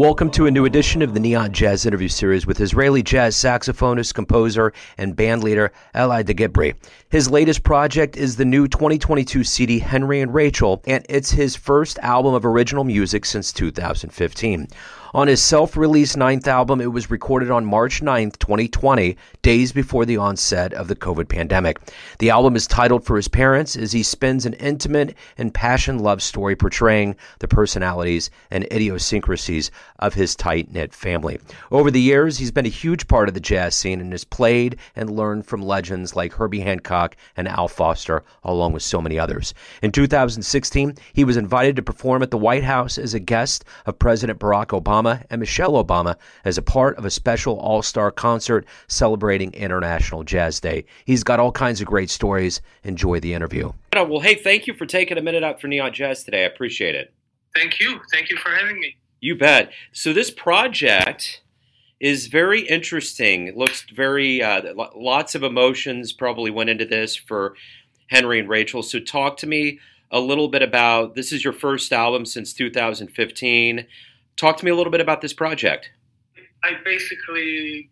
Welcome to a new edition of the Neon Jazz interview series with Israeli jazz saxophonist, composer, and bandleader Eli Degibri. His latest project is the new 2022 CD Henry and Rachel, and it's his first album of original music since 2015. On his self released ninth album, it was recorded on March 9th, 2020, days before the onset of the COVID pandemic. The album is titled for his parents as he spins an intimate and passionate love story portraying the personalities and idiosyncrasies of his tight knit family. Over the years, he's been a huge part of the jazz scene and has played and learned from legends like Herbie Hancock and Al Foster, along with so many others. In 2016, he was invited to perform at the White House as a guest of President Barack Obama Obama and Michelle Obama as a part of a special all star concert celebrating International Jazz Day. He's got all kinds of great stories. Enjoy the interview. Well, hey, thank you for taking a minute out for Neon Jazz today. I appreciate it. Thank you. Thank you for having me. You bet. So, this project is very interesting. It looks very, uh, lots of emotions probably went into this for Henry and Rachel. So, talk to me a little bit about this is your first album since 2015. Talk to me a little bit about this project. I basically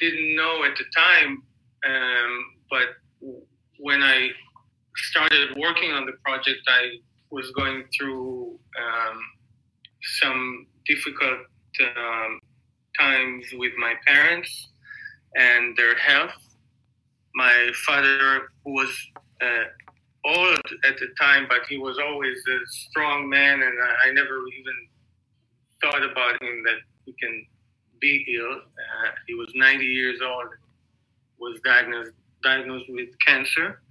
didn't know at the time, um, but when I started working on the project, I was going through um, some difficult um, times with my parents and their health. My father was uh, old at the time, but he was always a strong man, and I, I never even thought about him that he can be ill. Uh, he was 90 years old, was diagnosed diagnosed with cancer,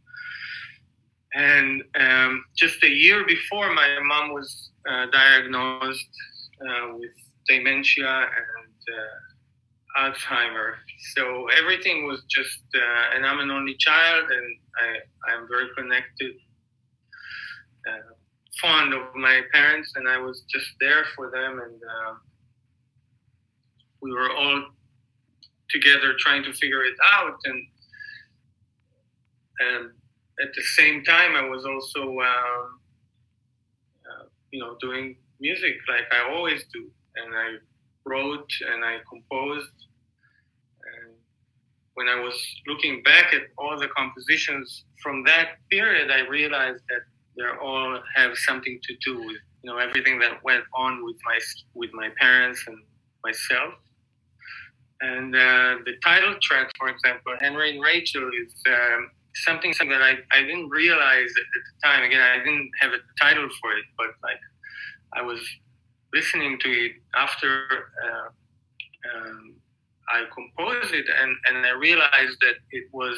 and um, just a year before, my mom was uh, diagnosed uh, with dementia and uh, Alzheimer. So everything was just, uh, and I'm an only child, and I I'm very connected uh, fond of my parents, and I was just there for them, and uh, we were all together trying to figure it out. And and at the same time, I was also, um, uh, you know, doing music like I always do, and I wrote and I composed. And when I was looking back at all the compositions from that period, I realized that they all have something to do with you know everything that went on with my with my parents and myself. And uh, the title track, for example, Henry and Rachel, is um, something, something that I, I didn't realize at the time. Again, I didn't have a title for it, but like I was listening to it after uh, um, I composed it, and, and I realized that it was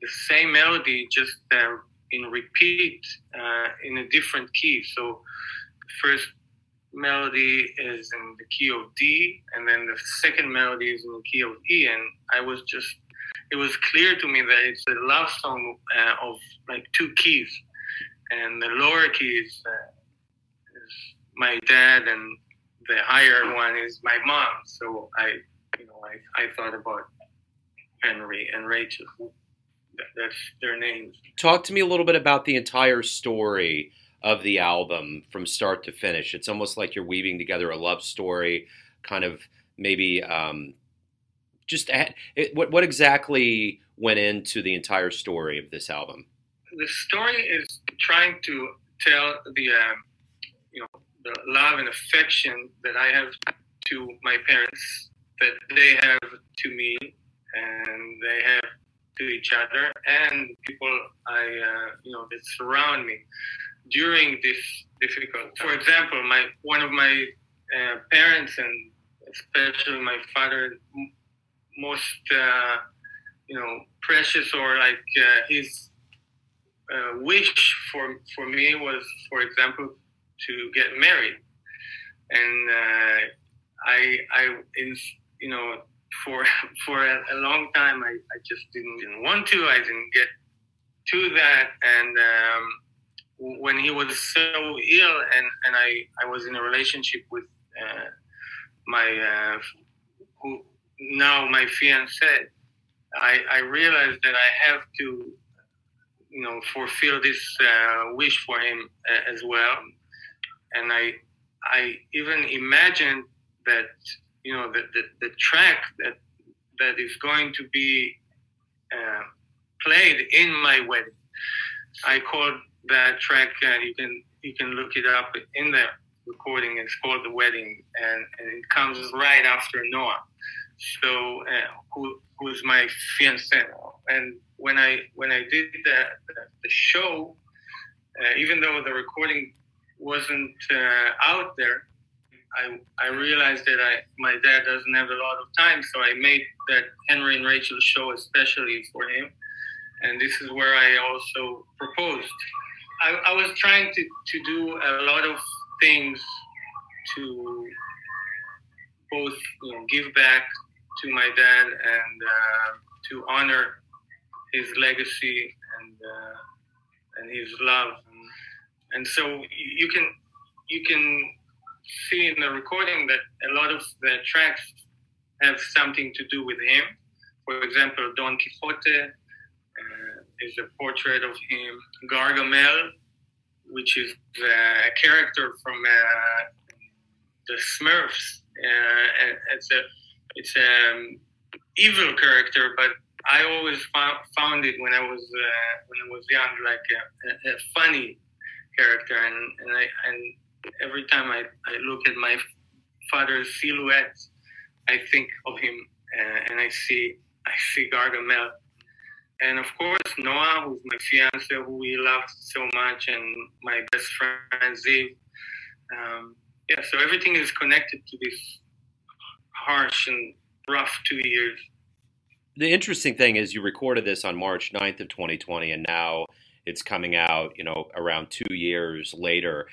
the same melody, just uh, in repeat uh, in a different key. So first melody is in the key of D, and then the second melody is in the key of E. And I was just, it was clear to me that it's a love song uh, of like two keys, and the lower keys uh, is my dad, and the higher one is my mom. So I, you know, I, I thought about Henry and Rachel that's their names. Talk to me a little bit about the entire story of the album from start to finish. It's almost like you're weaving together a love story, kind of maybe um, just at, it, what what exactly went into the entire story of this album. The story is trying to tell the uh, you know the love and affection that I have to my parents, that they have to me, and they have to each other and people I uh, you know that surround me during this difficult. For example, my one of my uh, parents and especially my father most uh, you know precious or like uh, his uh, wish for for me was for example to get married and uh, I I in you know for for a, a long time I, I just didn't, didn't, want to. I didn't get to that. And um, when he was so ill and, and I, I was in a relationship with uh, my uh, who now my fiance I, I realized that I have to you know fulfill this uh, wish for him uh, as well. And I I even imagined that you know the, the, the track that that is going to be uh, played in my wedding. I called that track. Uh, you can you can look it up in the recording. It's called "The Wedding," and, and it comes right after Noah. So uh, who who's my fiance? And when I when I did the the, the show, uh, even though the recording wasn't uh, out there, I, I realized that I my dad doesn't have a lot of time, so I made that Henry and Rachel show especially for him, and this is where I also proposed. I, I was trying to, to do a lot of things to both you know, give back to my dad and uh, to honor his legacy and uh, and his love, and, and so you can you can see in the recording that a lot of the tracks have something to do with him. For example, Don Quixote uh, is a portrait of him. Gargamel, which is uh, a character from uh, the Smurfs. Uh, it's a it's an evil character, but I always found, it when I was uh, when I was young, like a, a, a funny character, and and I and every time I, I look at my father's silhouette, I think of him uh, and I see I see Gargamel. And of course, Noah, who's my fiance, who we love so much, and my best friend Ziv. Um, yeah, so everything is connected to this harsh and rough two years. The interesting thing is you recorded this on March 9th of 2020, and now it's coming out, you know, around two years later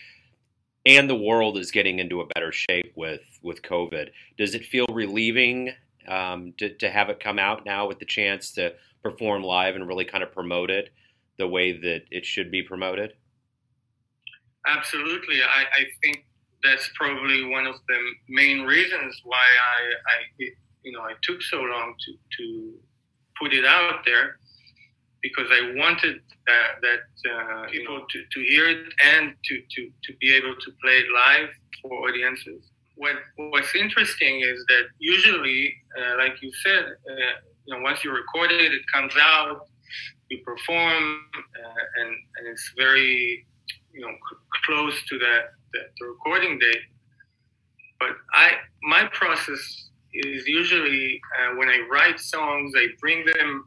and the world is getting into a better shape with with COVID. Does it feel relieving um, to to have it come out now with the chance to perform live and really kind of promote it the way that it should be promoted? Absolutely, I, I think that's probably one of the main reasons why I, I you know I took so long to to put it out there because I wanted that, that uh, you know to, to hear it and to, to, to be able to play it live for audiences. What what's interesting is that usually, uh, like you said, uh, you know, once you record it, it comes out, you perform, uh, and and it's very you know c- close to the, the, the recording date. But I my process is usually uh, when I write songs, I bring them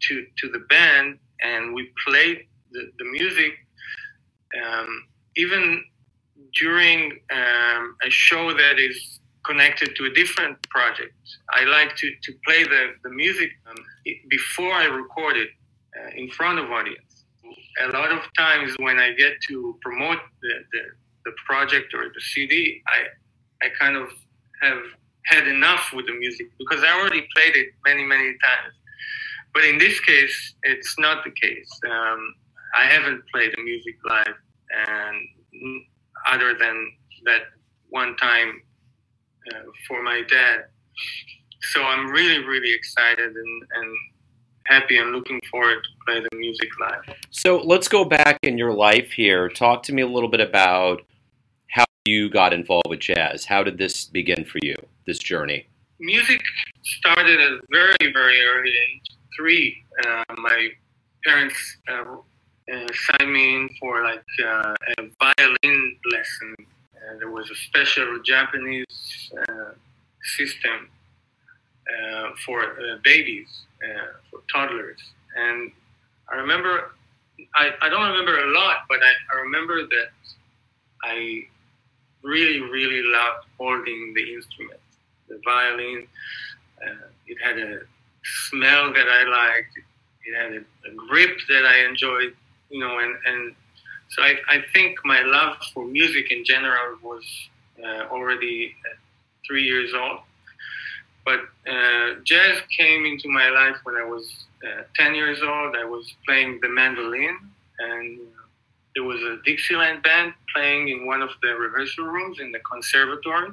to to the band and we played the, the music um, even during um, a show that is connected to a different project. I like to, to play the, the music um, before I record it uh, in front of audience. A lot of times when I get to promote the, the, the project or the CD, I, I kind of have had enough with the music because I already played it many, many times. But in this case, it's not the case. Um, I haven't played the music live, and other than that one time uh, for my dad. So I'm really, really excited and, and happy and looking forward to play the music live. So let's go back in your life here. Talk to me a little bit about how you got involved with jazz. How did this begin for you, this journey? Music started at a very, very early age three, uh, my parents uh, uh, signed me in for like uh, a violin lesson. there was a special Japanese uh, system uh, for babies, for toddlers. And I remember, I, I don't remember a lot, but I, I remember that I really, really loved holding the instrument, the violin. it had a smell that I liked. It had a, a grip that I enjoyed, you know, and, and so I, I think my love for music in general was uh, already three years old. But uh, jazz came into my life when I was uh, 10 years old. I was playing the mandolin, and there was a Dixieland band playing in one of the rehearsal rooms in the conservatory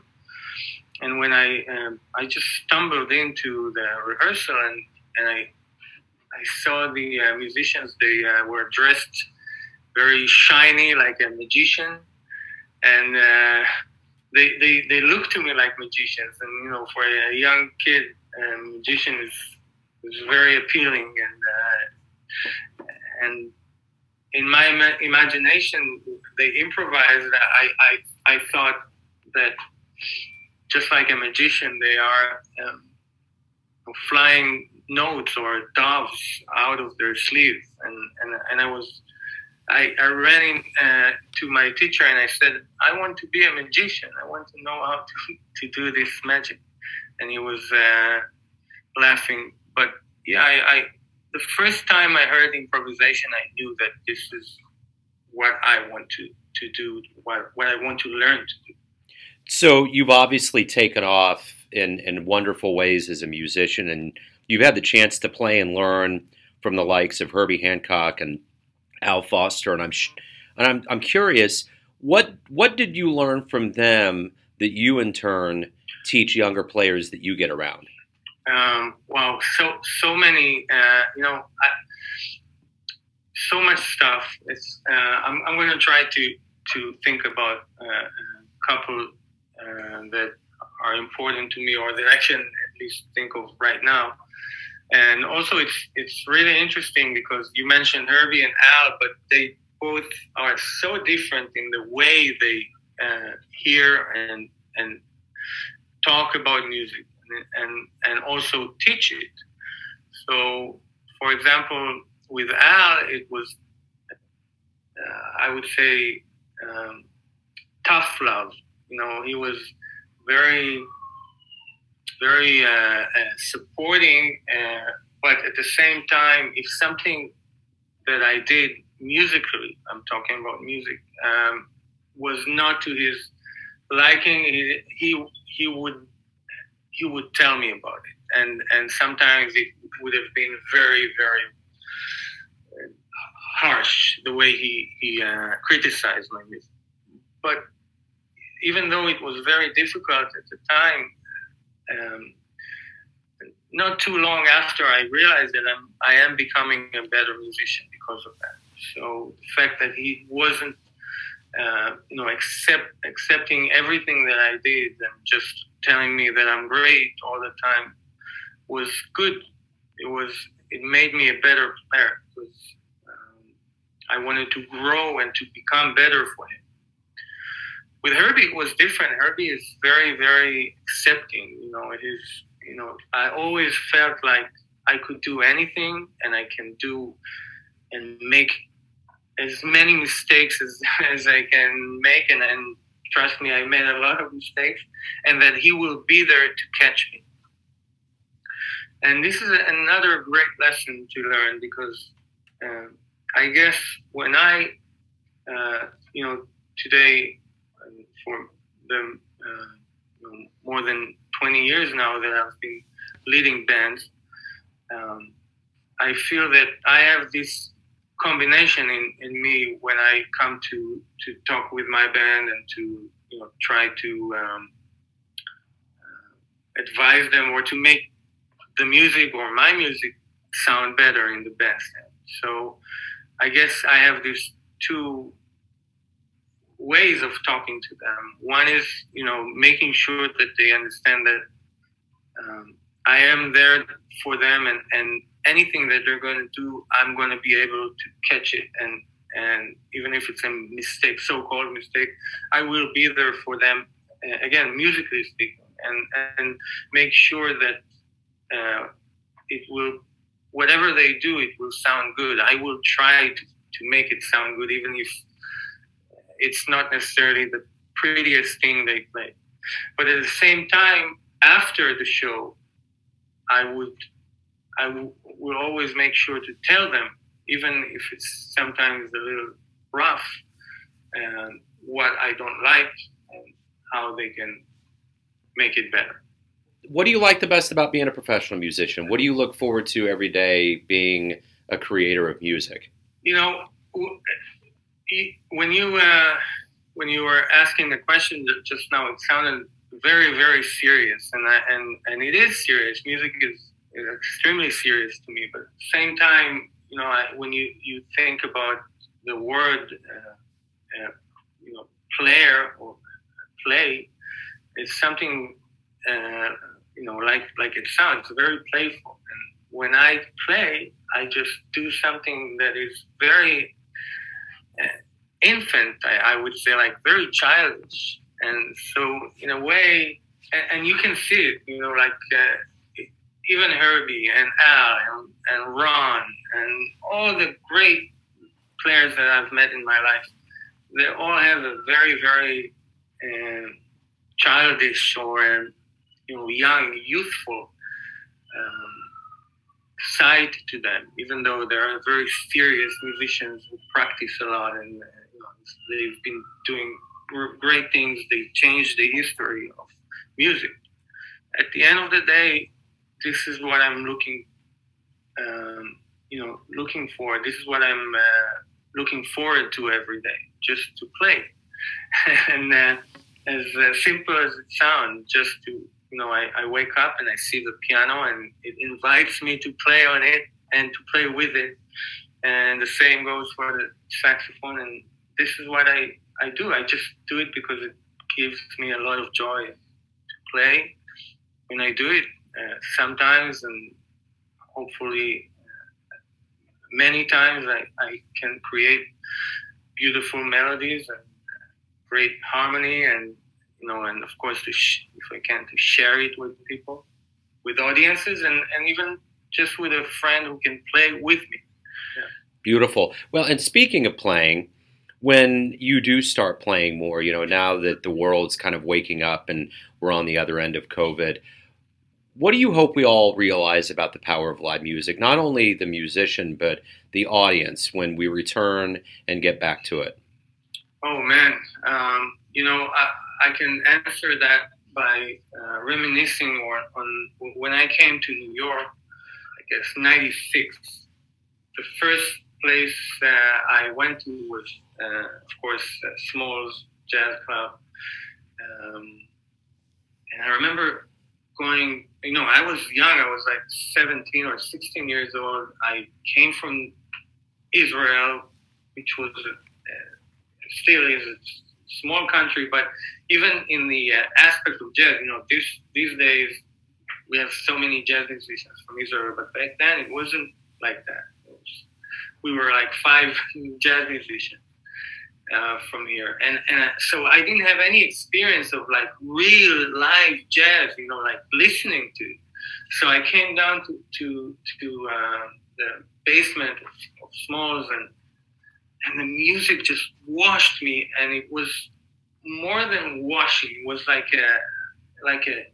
and when I um, I just stumbled into the rehearsal and and I I saw the uh, musicians. They uh, were dressed very shiny, like a magician, and uh, they, they, they look to me like magicians, and you know, for a young kid, a magician is is very appealing, and uh, and in my ima- imagination, they improvised. I, I I thought that just like a magician, they are um, flying notes or doves out of their sleeves, and and, and I was I, I ran in, uh, to my teacher and I said, I want to be a magician. I want to know how to, to do this magic. And he was uh, laughing. But yeah, I, I, the first time I heard improvisation, I knew that this is what I want to, to do, what, what I want to learn to do. So you've obviously taken off in, in wonderful ways as a musician, and you've had the chance to play and learn from the likes of Herbie Hancock and Al Foster, and I'm and I'm I'm curious what what did you learn from them that you in turn teach younger players that you get around? Um, well, so so many, uh, you know, I, so much stuff. It's uh, I'm I'm going to try to to think about uh, a couple that are important to me, or that I can at least think of right now. And also, it's it's really interesting because you mentioned Herbie and Al, but they both are so different in the way they uh, hear and and talk about music and, and and also teach it. So, for example, with Al, it was uh, I would say um, tough love. You know, he was very very uh, uh, supporting, uh, but at the same time, if something that I did musically, I'm talking about music, um, was not to his liking, he, he he would he would tell me about it, and and sometimes it would have been very very harsh the way he he uh, criticized my music. But even though it was very difficult at the time, um, not too long after I realized that I'm, I am becoming a better musician because of that. So the fact that he wasn't, uh, you know, accept accepting everything that I did and just telling me that I'm great all the time was good. It was it made me a better player because um, I wanted to grow and to become better for him with Herbie it was different. Herbie is very, very accepting. You know, it is. You know, I always felt like I could do anything, and I can do and make as many mistakes as, as I can make, and, and trust me, I made a lot of mistakes, and that he will be there to catch me. And this is another great lesson to learn because uh, I guess when I, uh, you know, today for the uh, more than 20 years now that I've been leading bands. Um, I feel that I have this combination in, in me when I come to, to talk with my band and to you know try to um, uh, advise them or to make the music or my music sound better in the best. So I guess I have these two ways of talking to them. One is, you know, making sure that they understand that um, I am there for them, and, and anything that they're going to do, I'm going to be able to catch it, and and even if it's a mistake, so-called mistake, I will be there for them. Uh, again, musically speaking, and and make sure that uh, it will, whatever they do, it will sound good. I will try to, to make it sound good, even if it's not necessarily the prettiest thing they play. But at the same time, after the show, I would I w- will always make sure to tell them, even if it's sometimes a little rough, and what I don't like and how they can make it better. What do you like the best about being a professional musician? What do you look forward to every day being a creator of music? You know, when you uh, when you were asking the question just now, it sounded very very serious, and I, and and it is serious. Music is, is extremely serious to me, but at the same time, you know, I, when you you think about the word, uh, uh, you know, player or play, it's something uh, you know like like it sounds very playful. And when I play, I just do something that is very infant. I, I, would say like very childish. And so in a way, and, and you can see it. You know, like. Uh, even Herbie and Al and, and Ron and all the great players that I've met in my life, they all have a very, very uh, childish or you know young, youthful um, side to them. Even though they are very serious musicians who practice a lot and uh, you know, they've been doing great things. They changed the history of music. At the end of the day, this is what I'm looking, um, you know, looking for. This is what I'm uh, looking forward to every day, just to play. and uh, as uh, simple as it sounds, just to, you know, I, I wake up and I see the piano and it invites me to play on it and to play with it. And the same goes for the saxophone. And this is what I, I do. I just do it because it gives me a lot of joy to play. When I do it, uh, sometimes and hopefully uh, many times I, I can create beautiful melodies and great harmony and you know and of course to sh- if I can to share it with people with audiences and, and even just with a friend who can play with me yeah. beautiful well and speaking of playing when you do start playing more you know now that the world's kind of waking up and we're on the other end of covid what do you hope we all realize about the power of live music? Not only the musician, but the audience when we return and get back to it. Oh man, um, you know I, I, can answer that by uh, reminiscing or on when I came to New York. I guess '96. The first place uh, I went to was, uh, of course, Smalls Jazz Club, um, and I remember going, you know, I was young. I was like 17 or 16 years old. I came from Israel, which was uh, still is small country, but even in the uh, aspect of jazz, you know, this, these days we have so many jazz musicians from Israel, but back then it wasn't like that. Was, we were like five jazz musicians uh, from here, and and so I didn't have any experience of like real live jazz, you know, like listening to. So I came down to to to uh, the basement of Smalls, and and the music just washed me, and it was more than washing. It was like a like a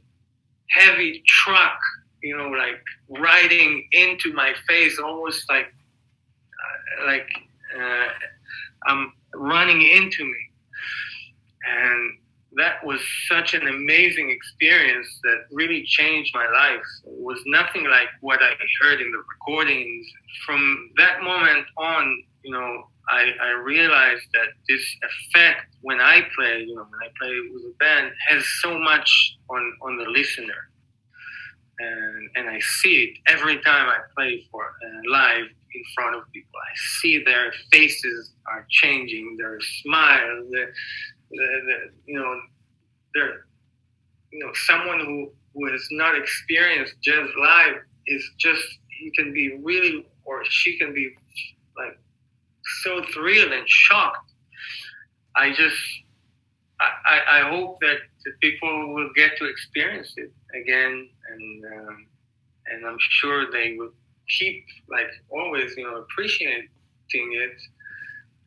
heavy truck, you know, like riding into my face, almost like uh, like. Uh, I'm running into me. And that was such an amazing experience that really changed my life. It was nothing like what I heard in the recordings. From that moment on, you know, I, I realized that this effect when I play, you know, when I play with a band, has so much on, on the listener. And, and I see it every time I play for uh, live in front of people. I see their faces are changing, their smile, the, the, the, you know, they're, you know, someone who, who has not experienced jazz live is just, he can be really, or she can be like so thrilled and shocked. I just, I, I hope that people will get to experience it again, and um, and I'm sure they will keep like always, you know, appreciating it.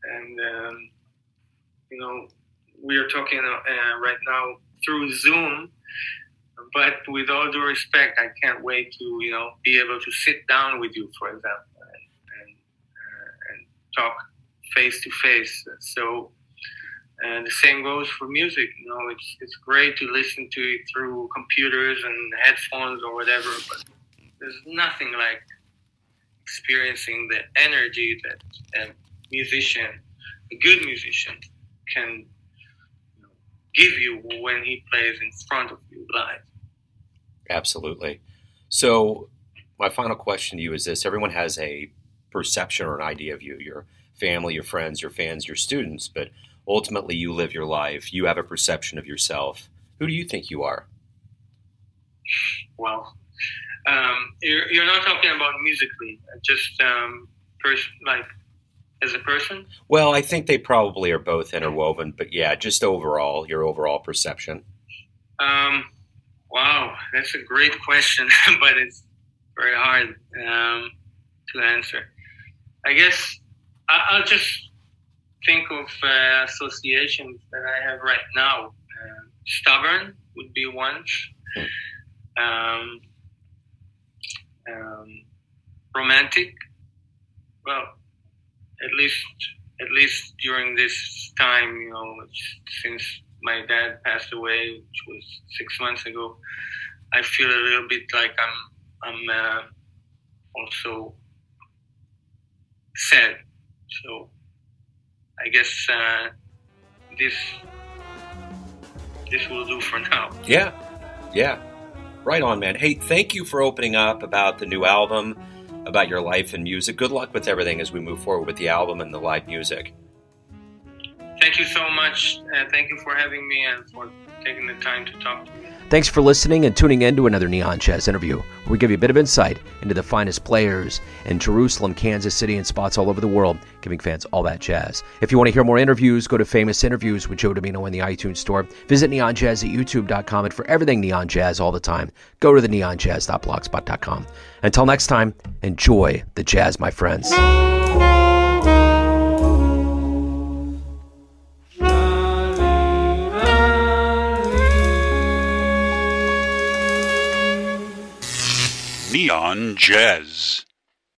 And um, you know, we are talking uh, right now through Zoom, but with all due respect, I can't wait to you know be able to sit down with you, for example, and and, uh, and talk face to face. So. And the same goes for music. You know, it's it's great to listen to it through computers and headphones or whatever, but there's nothing like experiencing the energy that a musician, a good musician, can give you when he plays in front of you live. Absolutely. So, my final question to you is this everyone has a perception or an idea of you your family, your friends, your fans, your students, but ultimately you live your life. You have a perception of yourself. Who do you think you are? Well, um, you're, you're not talking about musically, just um, pers- like as a person. Well, I think they probably are both interwoven, but yeah, just overall, your overall perception. Um, wow, that's a great question, but it's very hard um, to answer. I guess I- will just think of uh, associations that I have right now. Uh, stubborn would be one. Um, um, romantic. Well, at least at least during this time, you know, since my dad passed away, which was six months ago, I feel a little bit like I'm I'm uh, also sad. So I guess uh, this this will do for now. Yeah, yeah, right on, man. Hey, thank you for opening up about the new album, about your life and music. Good luck with everything as we move forward with the album and the live music. Thank you so much. Uh, thank you for having me and for taking the time to talk to me. Thanks for listening and tuning in to another Neon Jazz interview, where we give you a bit of insight into the finest players in Jerusalem, Kansas City, and spots all over the world, giving fans all that jazz. If you want to hear more interviews, go to Famous Interviews with Joe Dimino in the iTunes Store. Visit neonjazz at youtube.com, and for everything Neon Jazz all the time, go to the neonjazz.blogspot.com. Until next time, enjoy the jazz, my friends. Neon Jazz.